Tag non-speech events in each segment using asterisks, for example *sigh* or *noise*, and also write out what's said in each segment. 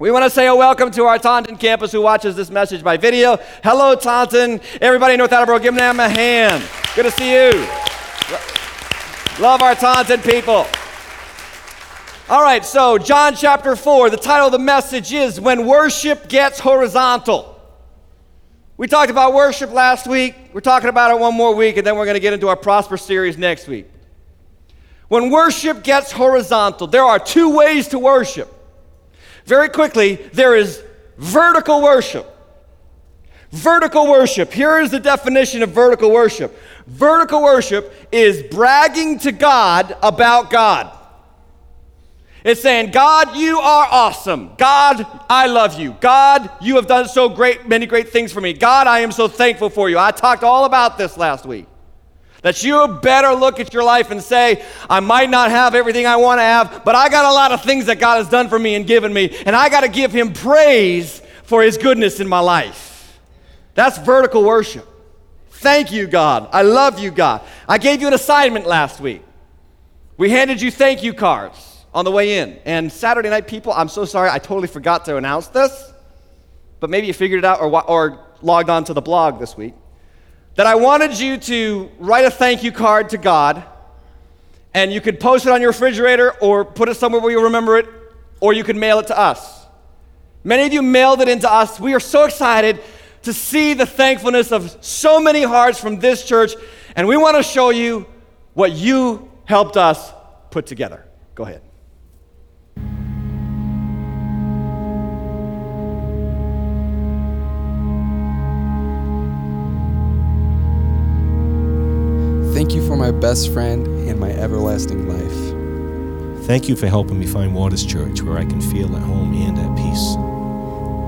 We want to say a welcome to our Taunton campus who watches this message by video. Hello, Taunton. Everybody in North Attleboro, give them a hand. Good to see you. Love our Taunton people. All right, so John chapter 4, the title of the message is When Worship Gets Horizontal. We talked about worship last week. We're talking about it one more week, and then we're going to get into our Prosper series next week. When worship gets horizontal, there are two ways to worship. Very quickly, there is vertical worship. Vertical worship. Here is the definition of vertical worship vertical worship is bragging to God about God. It's saying, God, you are awesome. God, I love you. God, you have done so great, many great things for me. God, I am so thankful for you. I talked all about this last week. That you better look at your life and say, I might not have everything I want to have, but I got a lot of things that God has done for me and given me, and I got to give Him praise for His goodness in my life. That's vertical worship. Thank you, God. I love you, God. I gave you an assignment last week. We handed you thank you cards on the way in. And Saturday night, people, I'm so sorry, I totally forgot to announce this, but maybe you figured it out or, or logged on to the blog this week that I wanted you to write a thank you card to God, and you could post it on your refrigerator or put it somewhere where you remember it, or you could mail it to us. Many of you mailed it into us. We are so excited to see the thankfulness of so many hearts from this church, and we want to show you what you helped us put together. Go ahead. My best friend and my everlasting life. Thank you for helping me find Waters Church where I can feel at home and at peace.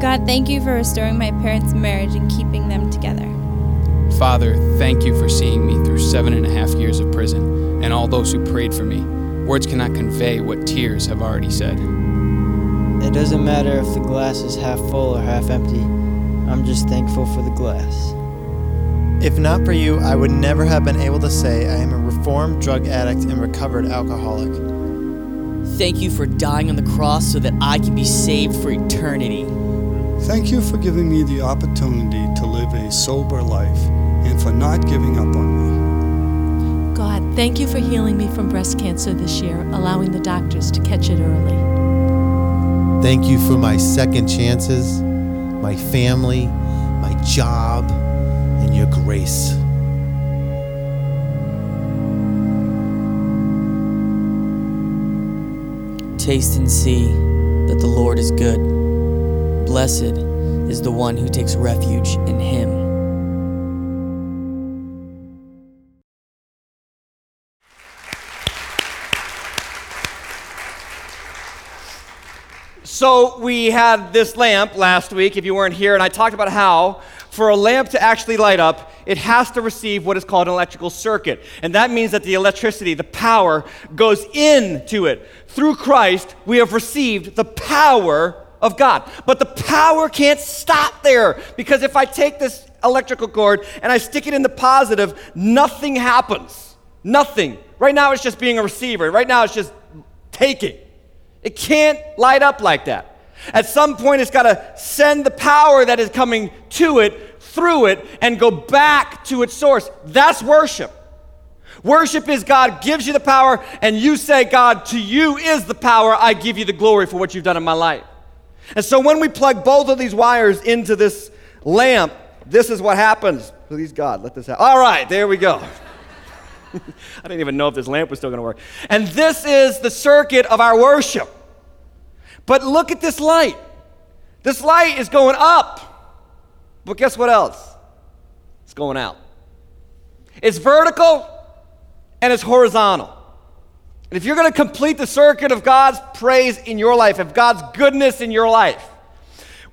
God, thank you for restoring my parents' marriage and keeping them together. Father, thank you for seeing me through seven and a half years of prison and all those who prayed for me. Words cannot convey what tears have already said. It doesn't matter if the glass is half full or half empty. I'm just thankful for the glass. If not for you, I would never have been able to say I am a reformed drug addict and recovered alcoholic. Thank you for dying on the cross so that I can be saved for eternity. Thank you for giving me the opportunity to live a sober life and for not giving up on me. God, thank you for healing me from breast cancer this year, allowing the doctors to catch it early. Thank you for my second chances, my family, my job your grace. Taste and see that the Lord is good. Blessed is the one who takes refuge in him. So, we had this lamp last week, if you weren't here, and I talked about how for a lamp to actually light up, it has to receive what is called an electrical circuit. And that means that the electricity, the power, goes into it. Through Christ, we have received the power of God. But the power can't stop there because if I take this electrical cord and I stick it in the positive, nothing happens. Nothing. Right now, it's just being a receiver. Right now, it's just taking. It can't light up like that. At some point, it's got to send the power that is coming to it through it and go back to its source. That's worship. Worship is God gives you the power, and you say, God, to you is the power. I give you the glory for what you've done in my life. And so when we plug both of these wires into this lamp, this is what happens. Please, God, let this happen. All right, there we go. *laughs* I didn't even know if this lamp was still going to work. And this is the circuit of our worship. But look at this light. This light is going up. But guess what else? It's going out. It's vertical and it's horizontal. And if you're going to complete the circuit of God's praise in your life, of God's goodness in your life,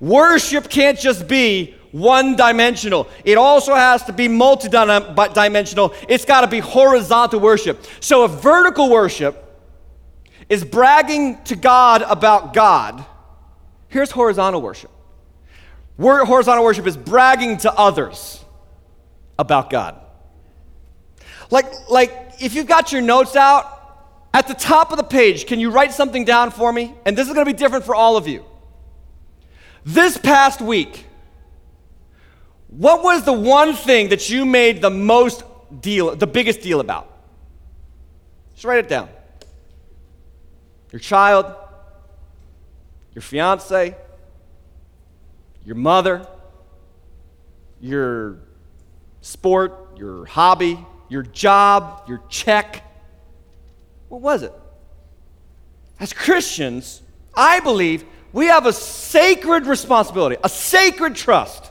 worship can't just be one dimensional. It also has to be multi dimensional. It's got to be horizontal worship. So if vertical worship is bragging to God about God, here's horizontal worship. Horizontal worship is bragging to others about God. Like, like if you've got your notes out, at the top of the page, can you write something down for me? And this is going to be different for all of you. This past week, what was the one thing that you made the most deal, the biggest deal about? Just write it down. Your child, your fiance, your mother, your sport, your hobby, your job, your check. What was it? As Christians, I believe we have a sacred responsibility, a sacred trust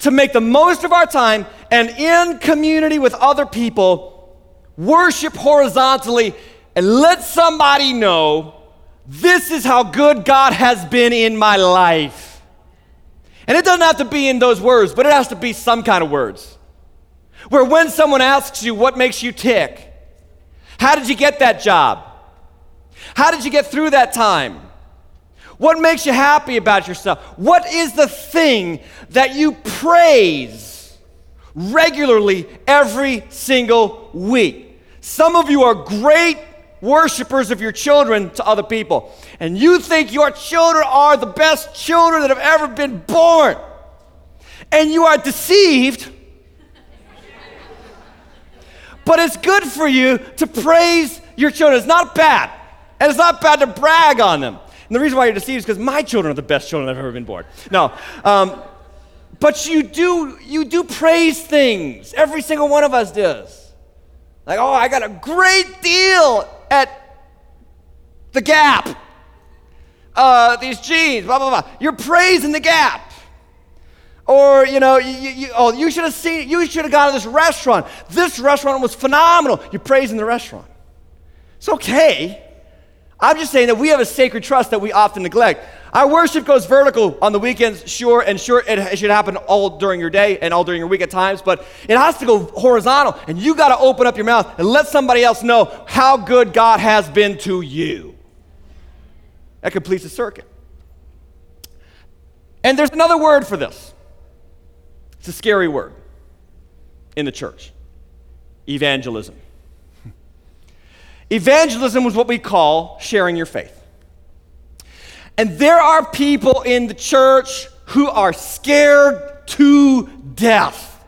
to make the most of our time and in community with other people, worship horizontally and let somebody know this is how good God has been in my life. And it doesn't have to be in those words, but it has to be some kind of words. Where when someone asks you what makes you tick, how did you get that job? How did you get through that time? What makes you happy about yourself? What is the thing that you praise regularly every single week? Some of you are great worshipers of your children to other people, and you think your children are the best children that have ever been born, and you are deceived. but it's good for you to praise your children. It's not bad. And it's not bad to brag on them. And the reason why you're deceived is because my children are the best children have ever been born. No. Um, but you do, you do praise things. Every single one of us does. Like, oh, I got a great deal at the Gap. Uh, these jeans, blah, blah, blah. You're praising the Gap. Or, you know, you, you, oh, you should have seen, you should have gone to this restaurant. This restaurant was phenomenal. You're praising the restaurant. It's okay. I'm just saying that we have a sacred trust that we often neglect. Our worship goes vertical on the weekends, sure, and sure, it, should happen all during your day and all during your week at times, but it has to go horizontal, and you got to open up your mouth and let somebody else know how good God has been to you. That completes the circuit. And there's another word for this. It's a scary word in the church evangelism. Evangelism was what we call sharing your faith. And there are people in the church who are scared to death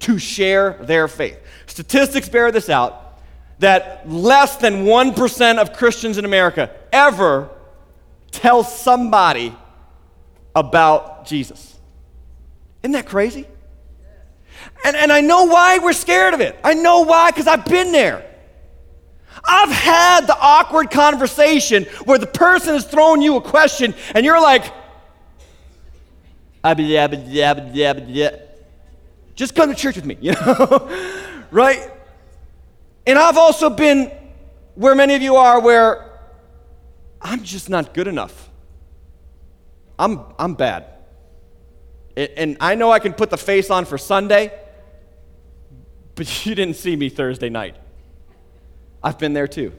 to share their faith. Statistics bear this out that less than 1% of Christians in America ever tell somebody about Jesus. Isn't that crazy? And, and I know why we're scared of it. I know why, because I've been there. I've had the awkward conversation where the person is throwing you a question and you're like, just come to church with me, *laughs* you know? right? And I've also been where many of you are, where I'm just not good enough. I'm, I'm bad. And I know I can put the face on for Sunday, but *laughs* you didn't see me Thursday night. I've been there too.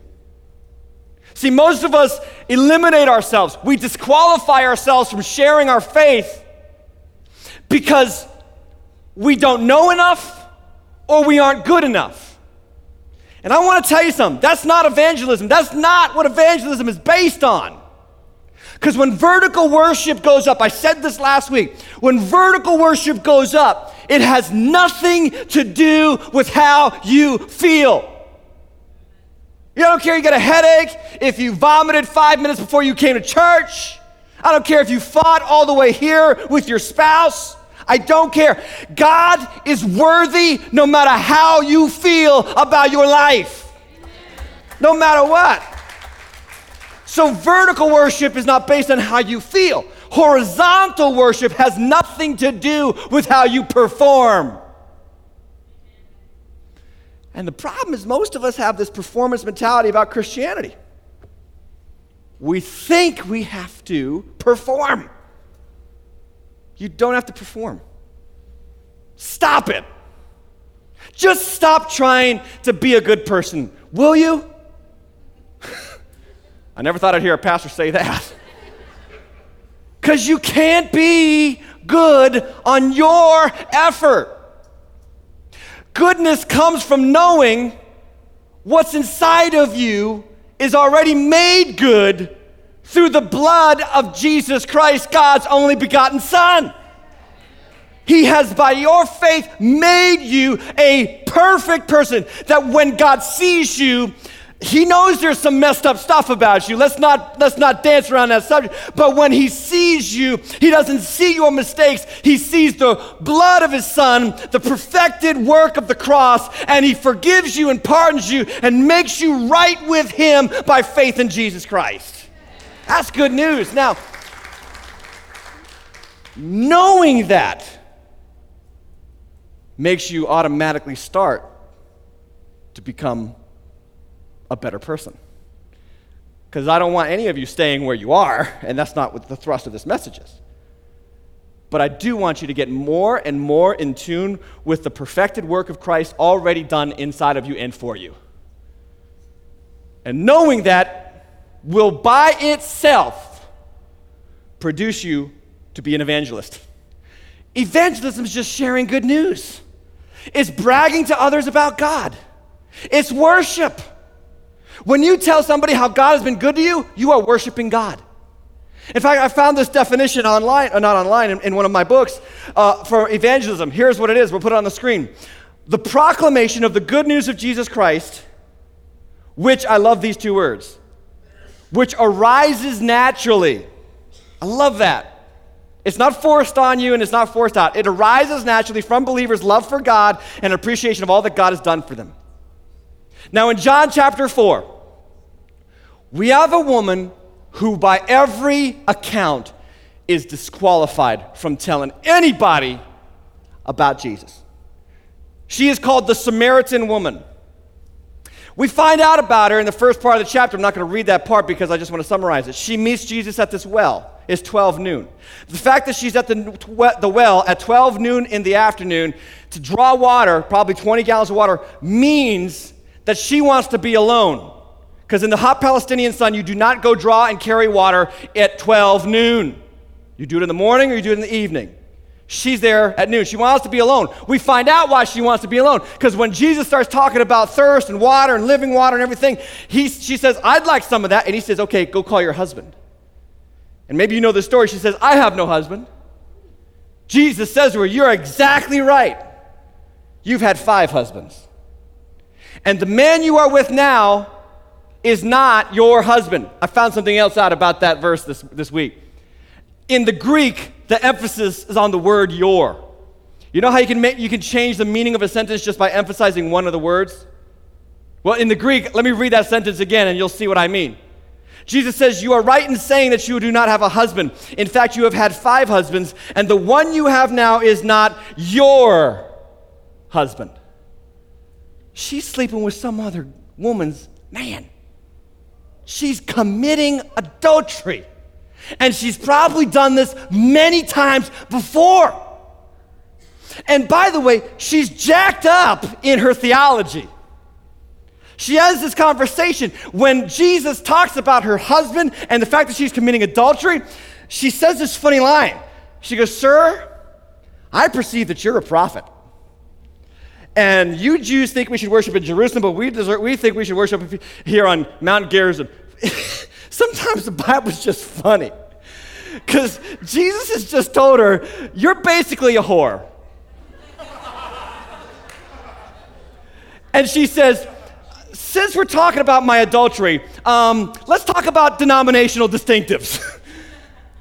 See, most of us eliminate ourselves. We disqualify ourselves from sharing our faith because we don't know enough or we aren't good enough. And I want to tell you something that's not evangelism. That's not what evangelism is based on. Because when vertical worship goes up, I said this last week, when vertical worship goes up, it has nothing to do with how you feel. You don't care you got a headache, if you vomited five minutes before you came to church. I don't care if you fought all the way here with your spouse. I don't care. God is worthy no matter how you feel about your life. No matter what. So, vertical worship is not based on how you feel. Horizontal worship has nothing to do with how you perform. And the problem is, most of us have this performance mentality about Christianity. We think we have to perform. You don't have to perform. Stop it. Just stop trying to be a good person, will you? *laughs* I never thought I'd hear a pastor say that. *laughs* Because you can't be good on your effort. Goodness comes from knowing what's inside of you is already made good through the blood of Jesus Christ, God's only begotten Son. He has, by your faith, made you a perfect person. That when God sees you, he knows there's some messed up stuff about you. Let's not, let's not dance around that subject. But when he sees you, he doesn't see your mistakes. He sees the blood of his son, the perfected work of the cross, and he forgives you and pardons you and makes you right with him by faith in Jesus Christ. That's good news. Now, knowing that, makes you automatically start to become a better person. Because I don't want any of you staying where you are, and that's not what the thrust of this message is. But I do want you to get more and more in tune with the perfected work of Christ already done inside of you and for you. And knowing that will by itself produce you to be an evangelist. Evangelism is just sharing good news. It's bragging to others about God. It's worship. When you tell somebody how God has been good to you, you are worshiping God. In fact, I found this definition online, or not online, in, in, one of my books uh, for evangelism. Here's what it is. We'll put it on the screen. The proclamation of the good news of Jesus Christ, which I love these two words, which arises naturally. I love that. It's not forced on you and it's not forced out. It arises naturally from believers' love for God and appreciation of all that God has done for them. Now, in John chapter 4, we have a woman who, by every account, is disqualified from telling anybody about Jesus. She is called the Samaritan woman. We find out about her in the first part of the chapter. I'm not going to read that part because I just want to summarize it. She meets Jesus at this well. It's 12 noon. The fact that she's at the, the well at 12 noon in the afternoon to draw water, probably 20 gallons of water, means that she wants to be alone. Because in the hot Palestinian sun, you do not go draw and carry water at 12 noon. You do it in the morning or you do it in the evening. She's there at noon. She wants to be alone. We find out why she wants to be alone. Because when Jesus starts talking about thirst and water and living water and everything, he, she says, I'd like some of that. And he says, Okay, go call your husband. And maybe you know the story. She says, I have no husband. Jesus says to her, You're exactly right. You've had five husbands. And the man you are with now is not your husband. I found something else out about that verse this, this week. In the Greek, the emphasis is on the word your. You know how you can, make, you can change the meaning of a sentence just by emphasizing one of the words? Well, in the Greek, let me read that sentence again and you'll see what I mean. Jesus says, You are right in saying that you do not have a husband. In fact, you have had five husbands, and the one you have now is not your husband. She's sleeping with some other woman's man. She's committing adultery. And she's probably done this many times before. And by the way, she's jacked up in her theology. She has this conversation when Jesus talks about her husband and the fact that she's committing adultery. She says this funny line. She goes, Sir, I perceive that you're a prophet. And you Jews think we should worship in Jerusalem, but we, deserve, we think we should worship here on Mount Gerizim. *laughs* Sometimes the Bible's just funny. Because Jesus has just told her, You're basically a whore. and she says, Since we're talking about my adultery, um, let's talk about denominational distinctives. *laughs*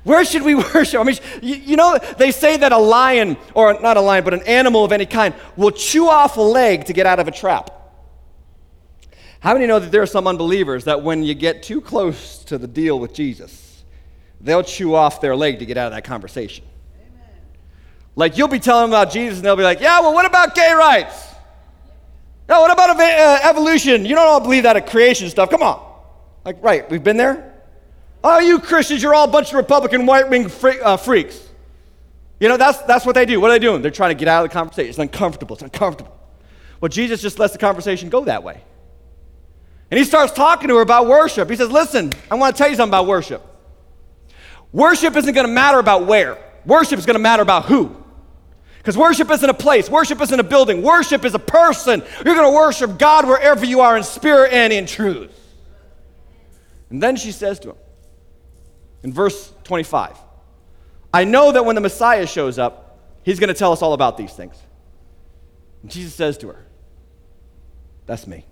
Where should we *laughs* worship? I mean, you, you, know, they say that a lion, or not a lion, but an animal of any kind, will chew off a leg to get out of a trap. How many know that there are some unbelievers that when you get too close to the deal with Jesus, they'll chew off their leg to get out of that conversation? Amen. Like you'll be telling them about Jesus, and they'll be like, yeah, well, what about gay rights? No, what about uh, evolution? You don't all believe that of creation stuff. Come on. Like, right, we've been there. Oh, you Christians, you're all a bunch of Republican white wing uh, freaks. You know, that's, that's what they do. What are they doing? They're trying to get out of the conversation. It's uncomfortable. It's uncomfortable. Well, Jesus just lets the conversation go that way. And he starts talking to her about worship. He says, Listen, I want to tell you something about worship. Worship isn't going to matter about where, worship is going to matter about who. Because worship isn't a place, worship isn't a building, worship is a person. You're going to worship God wherever you are in spirit and in truth. And then she says to him, in verse 25. I know that when the Messiah shows up, he's going to tell us all about these things. And Jesus says to her, That's me.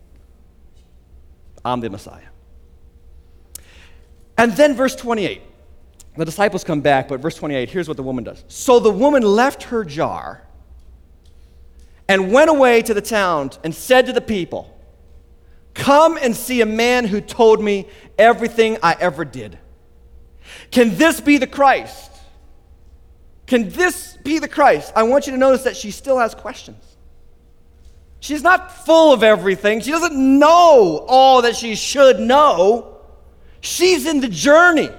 I'm the Messiah. And then verse 28. The disciples come back, but verse 28, here's what the woman does. So the woman left her jar and went away to the town and said to the people, Come and see a man who told me everything I ever did. Can this be the Christ? Can this be the Christ? I want you to notice that she still has questions. She's not full of everything. She doesn't know all that she should know. She's in the journey.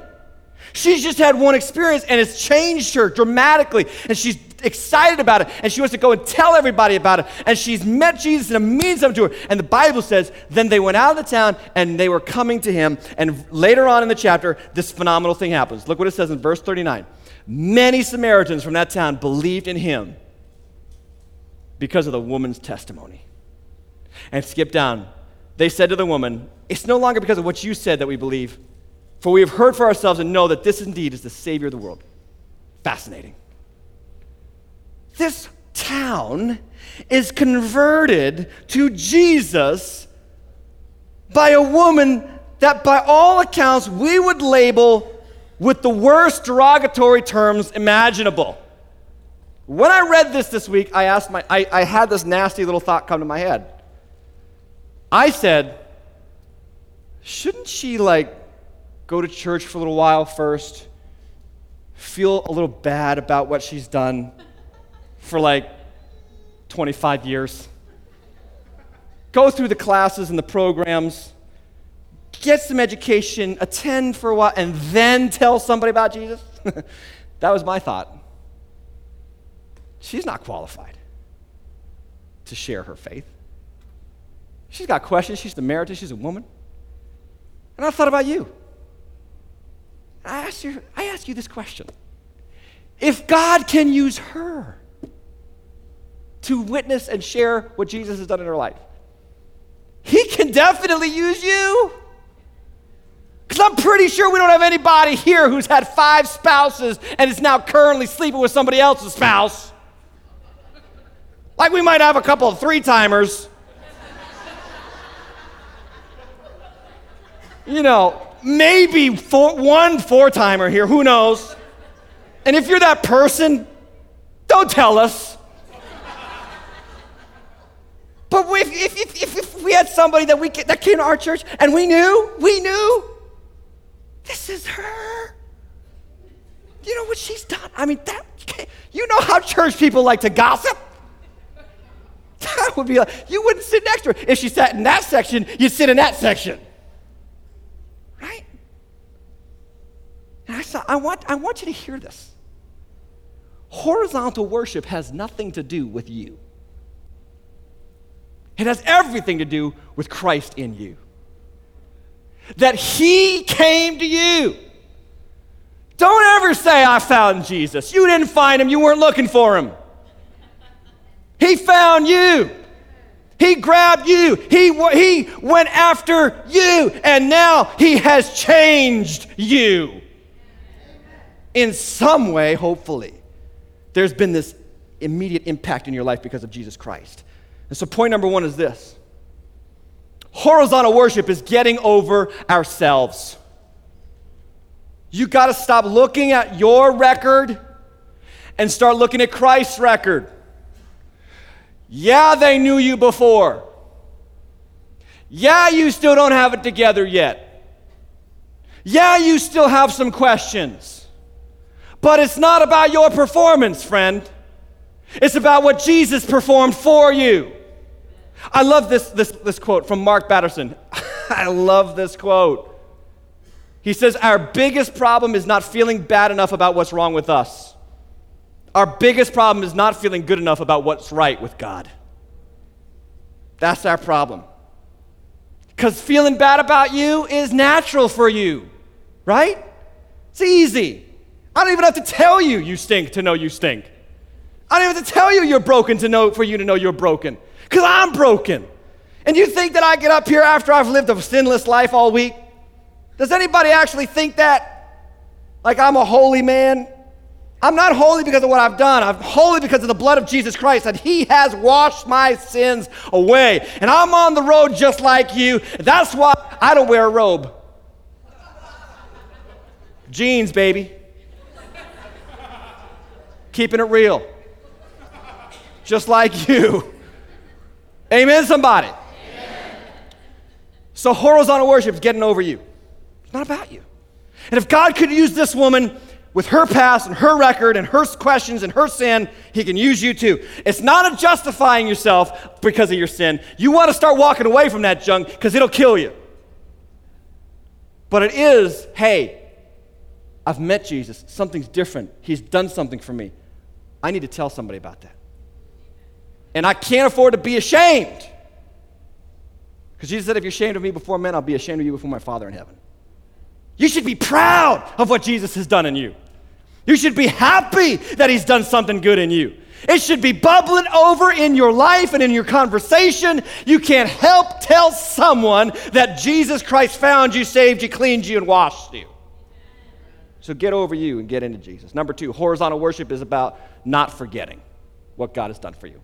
She's just had one experience and it's changed her dramatically. And she's excited about it. And she wants to go and tell everybody about it. And she's met Jesus and it means something to her. And the Bible says, then they went out of the town and they were coming to him. And later on in the chapter, this phenomenal thing happens. Look what it says in verse 39. Many Samaritans from that town believed in him because of the woman's testimony. And skip down. They said to the woman, It's no longer because of what you said that we believe for we have heard for ourselves and know that this indeed is the Savior of the world. Fascinating. This town is converted to Jesus by a woman that, by all accounts, we would label with the worst derogatory terms imaginable. When I read this this week, I asked my, I, I had this nasty little thought come to my head. I said, shouldn't she like go to church for a little while first, feel a little bad about what she's done for like 25 years, go through the classes and the programs, get some education, attend for a while, and then tell somebody about Jesus? *laughs* that was my thought. She's not qualified to share her faith. She's got questions. She's the Samaritan. She's a woman. And I thought about you. I ask you, I ask you this question. If God can use her to witness and share what Jesus has done in her life, he can definitely use you. Because I'm pretty sure we don't have anybody here who's had five spouses and is now currently sleeping with somebody else's spouse. Like we might have a couple of three timers. you know, maybe four, one four timer here, who knows? And if you're that person, don't tell us. But if, if, if, if, we had somebody that, we, that came to our church and we knew, we knew, this is her. You know what she's done? I mean, that, you know how church people like to gossip? That would be like, you wouldn't sit next to her. If she sat in that section, you'd sit in that section. Right? And I said, I want, I want you to hear this. Horizontal worship has nothing to do with you. It has everything to do with Christ in you. That He came to you. Don't ever say, I found Jesus. You didn't find Him, you weren't looking for Him. He found you. He grabbed you. He, he went after you. And now He has changed you in some way, hopefully, there's been this immediate impact in your life because of Jesus Christ. And so, point number one is this horizontal worship is getting over ourselves. You got to stop looking at your record and start looking at Christ's record. Yeah, they knew you before. Yeah, you still don't have it together yet. Yeah, you still have some questions. But it's not about your performance, friend. It's about what Jesus performed for you. I love this, this, this quote from Mark Batterson. *laughs* I love this quote. He says, Our biggest problem is not feeling bad enough about what's wrong with us. Our biggest problem is not feeling good enough about what's right with God. That's our problem. Because feeling bad about you is natural for you, right? It's easy. I don't even have to tell you you stink to know you stink. I don't even have to tell you you're broken to know for you to know you're broken. Because I'm broken. And you think that I get up here after I've lived a sinless life all week? Does anybody actually think that? like I'm a holy man. I'm not holy because of what I've done. I'm holy because of the blood of Jesus Christ, and He has washed my sins away. And I'm on the road just like you. That's why I don't wear a robe. Jeans, baby. Keeping it real. Just like you. Amen, somebody. Amen. So horizontal worship is getting over you. It's not about you. And if God could use this woman with her past and her record and her questions and her sin, he can use you too. It's not a justifying yourself because of your sin. You want to start walking away from that junk because it'll kill you. But it is, hey, I've met Jesus. Something's different. He's done something for me. I need to tell somebody about that. And I can't afford to be ashamed. Because Jesus said, if you're ashamed of me before men, I'll be ashamed of you before my Father in heaven. You should be proud of what Jesus has done in you. You should be happy that He's done something good in you. It should be bubbling over in your life and in your conversation. You can't help tell someone that Jesus Christ found you, saved you, cleaned you, and washed you. So get over you and get into Jesus. Number two, horizontal worship is about not forgetting what God has done for you.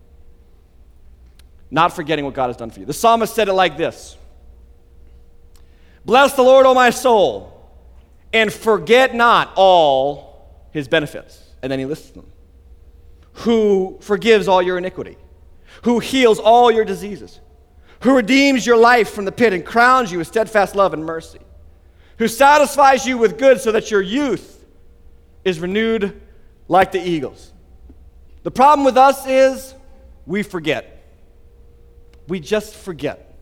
Not forgetting what God has done for you. The psalmist said it like this Bless the Lord, O my soul, and forget not all his benefits. And then he lists them. Who forgives all your iniquity, who heals all your diseases, who redeems your life from the pit and crowns you with steadfast love and mercy, who satisfies you with good so that your youth is renewed like the eagles. The problem with us is we forget. We just forget.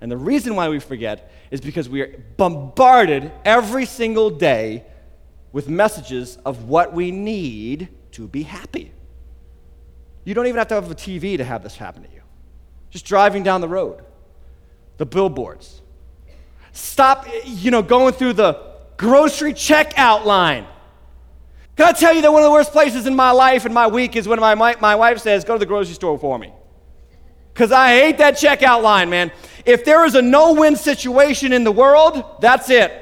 And the reason why we forget is because we are bombarded every single day with messages of what we need to be happy. You don't even have to have a TV to have this happen to you. Just driving down the road, the billboards. Stop, you know, going through the grocery checkout line. Can I tell you that one of the worst places in my life and my week is when my, my, my wife says, Go to the grocery store for me. Because I hate that checkout line, man. If there is a no win situation in the world, that's it.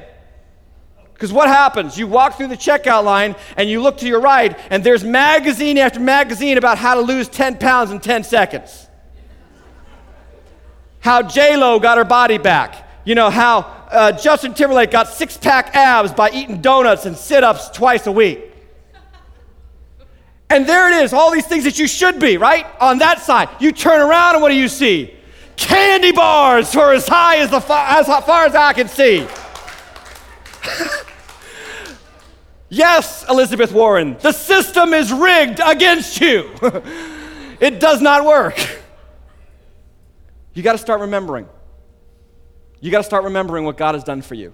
Because what happens? You walk through the checkout line and you look to your right, and there's magazine after magazine about how to lose 10 pounds in 10 seconds. How J-Lo got her body back. You know, how uh, Justin Timberlake got six pack abs by eating donuts and sit ups twice a week. And there it is, all these things that you should be, right? On that side. You turn around and what do you see? Candy bars for as high as, the far, as far as I can see. *laughs* yes, Elizabeth Warren, the system is rigged against you. *laughs* it does not work. You got to start remembering. You got to start remembering what God has done for you.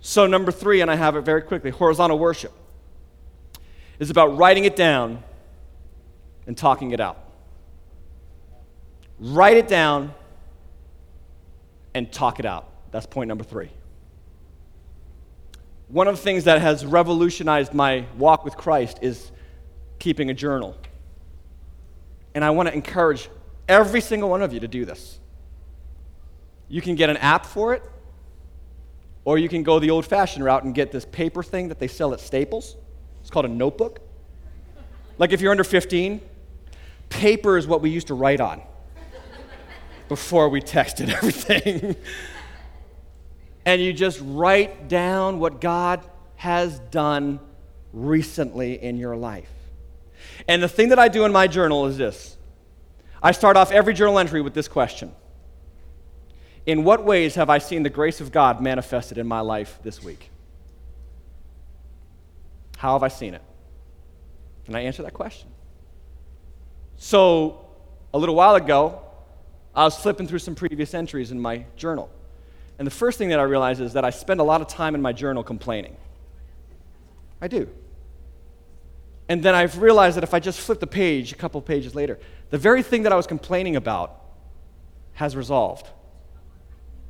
So, number three, and I have it very quickly horizontal worship is about writing it down and talking it out. Write it down and talk it out. That's point number three. One of the things that has revolutionized my walk with Christ is keeping a journal. And I want to encourage every single one of you to do this. You can get an app for it, or you can go the old fashioned route and get this paper thing that they sell at Staples. It's called a notebook. Like if you're under 15, paper is what we used to write on before we texted *laughs* everything. and you just write down what God has done recently in your life. And the thing that I do in my journal is this I start off every journal entry with this question In what ways have I seen the grace of God manifested in my life this week? How have I seen it? And I answer that question. So, a little while ago, I was flipping through some previous entries in my journal. And the first thing that I realized is that I spend a lot of time in my journal complaining. I do. And then I've realized that if I just flip the page a couple pages later, the very thing that I was complaining about has resolved.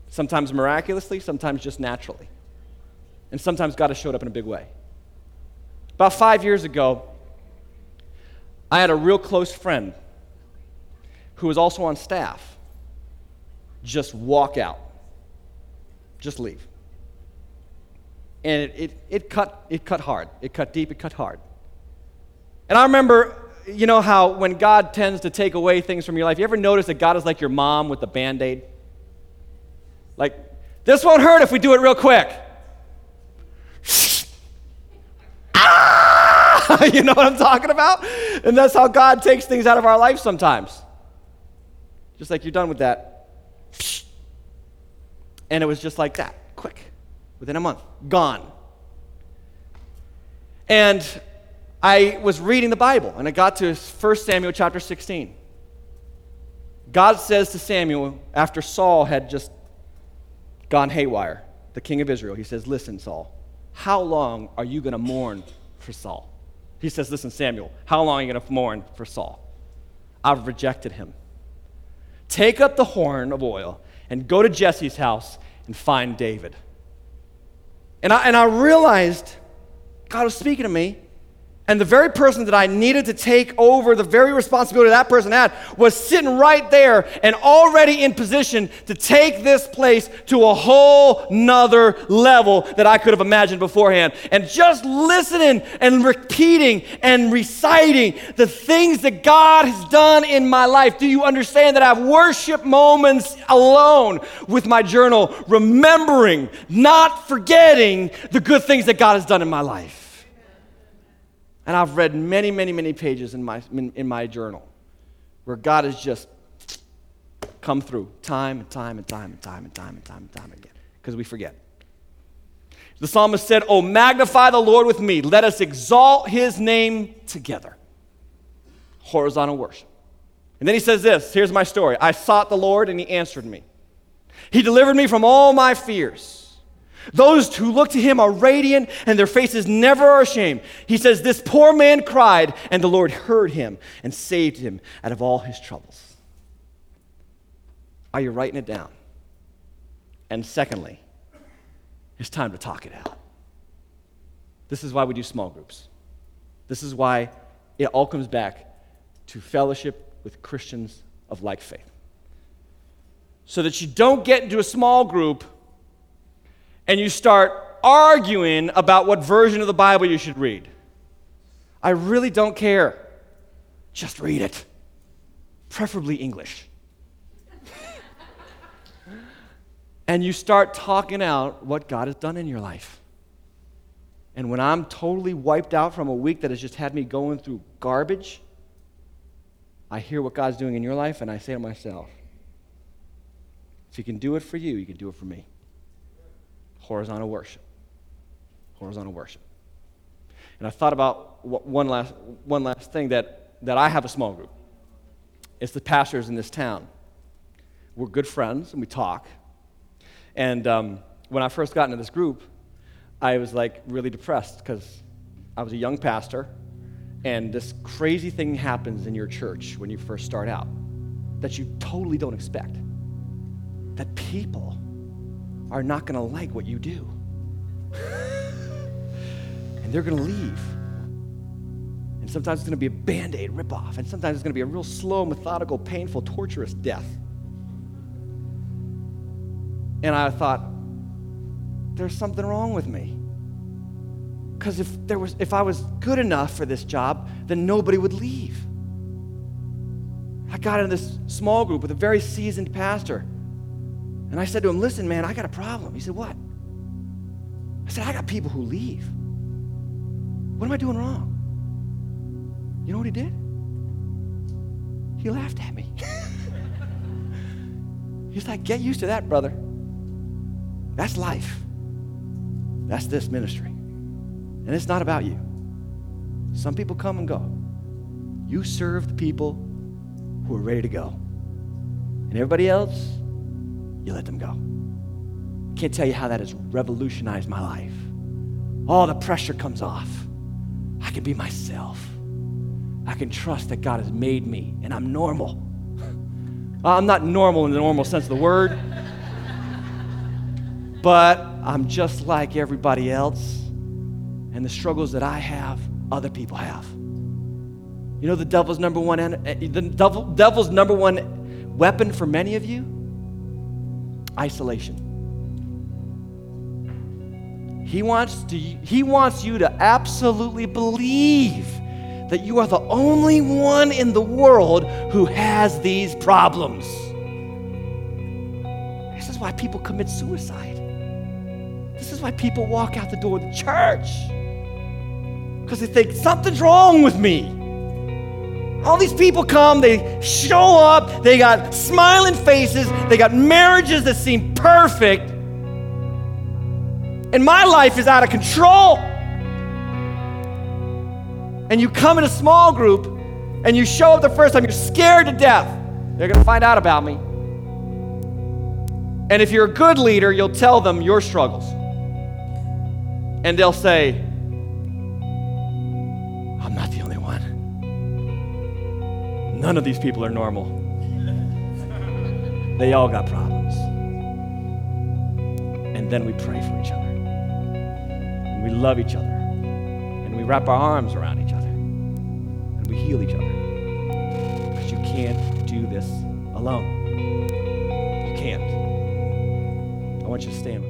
Sometimes miraculously, sometimes just naturally. And sometimes God has showed up in a big way. About five years ago, I had a real close friend who was also on staff just walk out, just leave. and it, it, it, cut, it cut hard. It cut deep, it cut hard. And I remember, you know how when God tends to take away things from your life, you ever notice that God is like your mom with the band aid? Like, this won't hurt if we do it real quick. *laughs* you know what I'm talking about? And that's how God takes things out of our life sometimes. Just like you're done with that. And it was just like that, quick, within a month, gone. And I was reading the Bible and I got to 1 Samuel chapter 16. God says to Samuel, after Saul had just gone haywire, the king of Israel, he says, Listen, Saul, how long are you going to mourn for Saul? He says, Listen, Samuel, how long are you going to mourn for Saul? I've rejected him. Take up the horn of oil and go to Jesse's house and find David. And I, and I realized God was speaking to me and the very person that I needed to take over the very responsibility that person had was sitting right there and already in position to take this place to a whole nother level that I could have imagined beforehand. And just listening and repeating and reciting the things that God has done in my life. Do you understand that I have worship moments alone with my journal, remembering, not forgetting the good things that God has done in my life? And I've read many, many, many pages in my, in, in my journal where God has just come through time and time and time and time and time and time and time again because we forget. The psalmist said, Oh, magnify the Lord with me. Let us exalt his name together. Horizontal worship. And then he says this here's my story I sought the Lord and he answered me. He delivered me from all my fears. Those who look to him are radiant and their faces never are ashamed. He says, This poor man cried, and the Lord heard him and saved him out of all his troubles. Are you writing it down? And secondly, it's time to talk it out. This is why we do small groups. This is why it all comes back to fellowship with Christians of like faith. So that you don't get into a small group and you start arguing about what version of the Bible you should read. I really don't care. Just read it, preferably English. *laughs* and you start talking out what God has done in your life. And when I'm totally wiped out from a week that has just had me going through garbage, I hear what God's doing in your life and I say to myself, if He can do it for you, He can do it for me horizontal worship. Horizontal worship. And I thought about one last, one last thing that, that I have a small group. It's the pastors in this town. We're good friends and we talk. And um, when I first got into this group, I was like really depressed because I was a young pastor and this crazy thing happens in your church when you first start out that you totally don't expect. That people are not going to like what you do. *laughs* and they're going to leave. And sometimes it's going to be a band aid ripoff, and sometimes it's going to be a real slow, methodical, painful, torturous death. And I thought, there's something wrong with me. Because if, there was, if I was good enough for this job, then nobody would leave. I got in this small group with a very seasoned pastor and I said to him, Listen, man, I got a problem. He said, What? I said, I got people who leave. What am I doing wrong? You know what he did? He laughed at me. *laughs* He's like, Get used to that, brother. That's life. That's this ministry. And it's not about you. Some people come and go. You serve the people who are ready to go. And everybody else, you let them go. Can't tell you how that has revolutionized my life. All the pressure comes off. I can be myself. I can trust that God has made me and I'm normal. *laughs* I'm not normal in the normal sense of the word, *laughs* but I'm just like everybody else. And the struggles that I have, other people have. You know the devil's number one eh, the devil, devil's number one weapon for many of you isolation. He wants, to, he wants you to absolutely believe that you are the only one in the world who has these problems. This is why people commit suicide. This is why people walk out the door of the church. Because they think something's wrong with me. All these people come, they show up, they got smiling faces, they got marriages that seem perfect. And my life is out of control. And you come in a small group and you show up the first time, you're scared to death. They're going to find out about me. And if you're a good leader, you'll tell them your struggles. And they'll say, None of these people are normal. They all got problems. And then we pray for each other. And we love each other. And we wrap our arms around each other. And we heal each other. Because you can't do this alone. You can't. I want you to stand.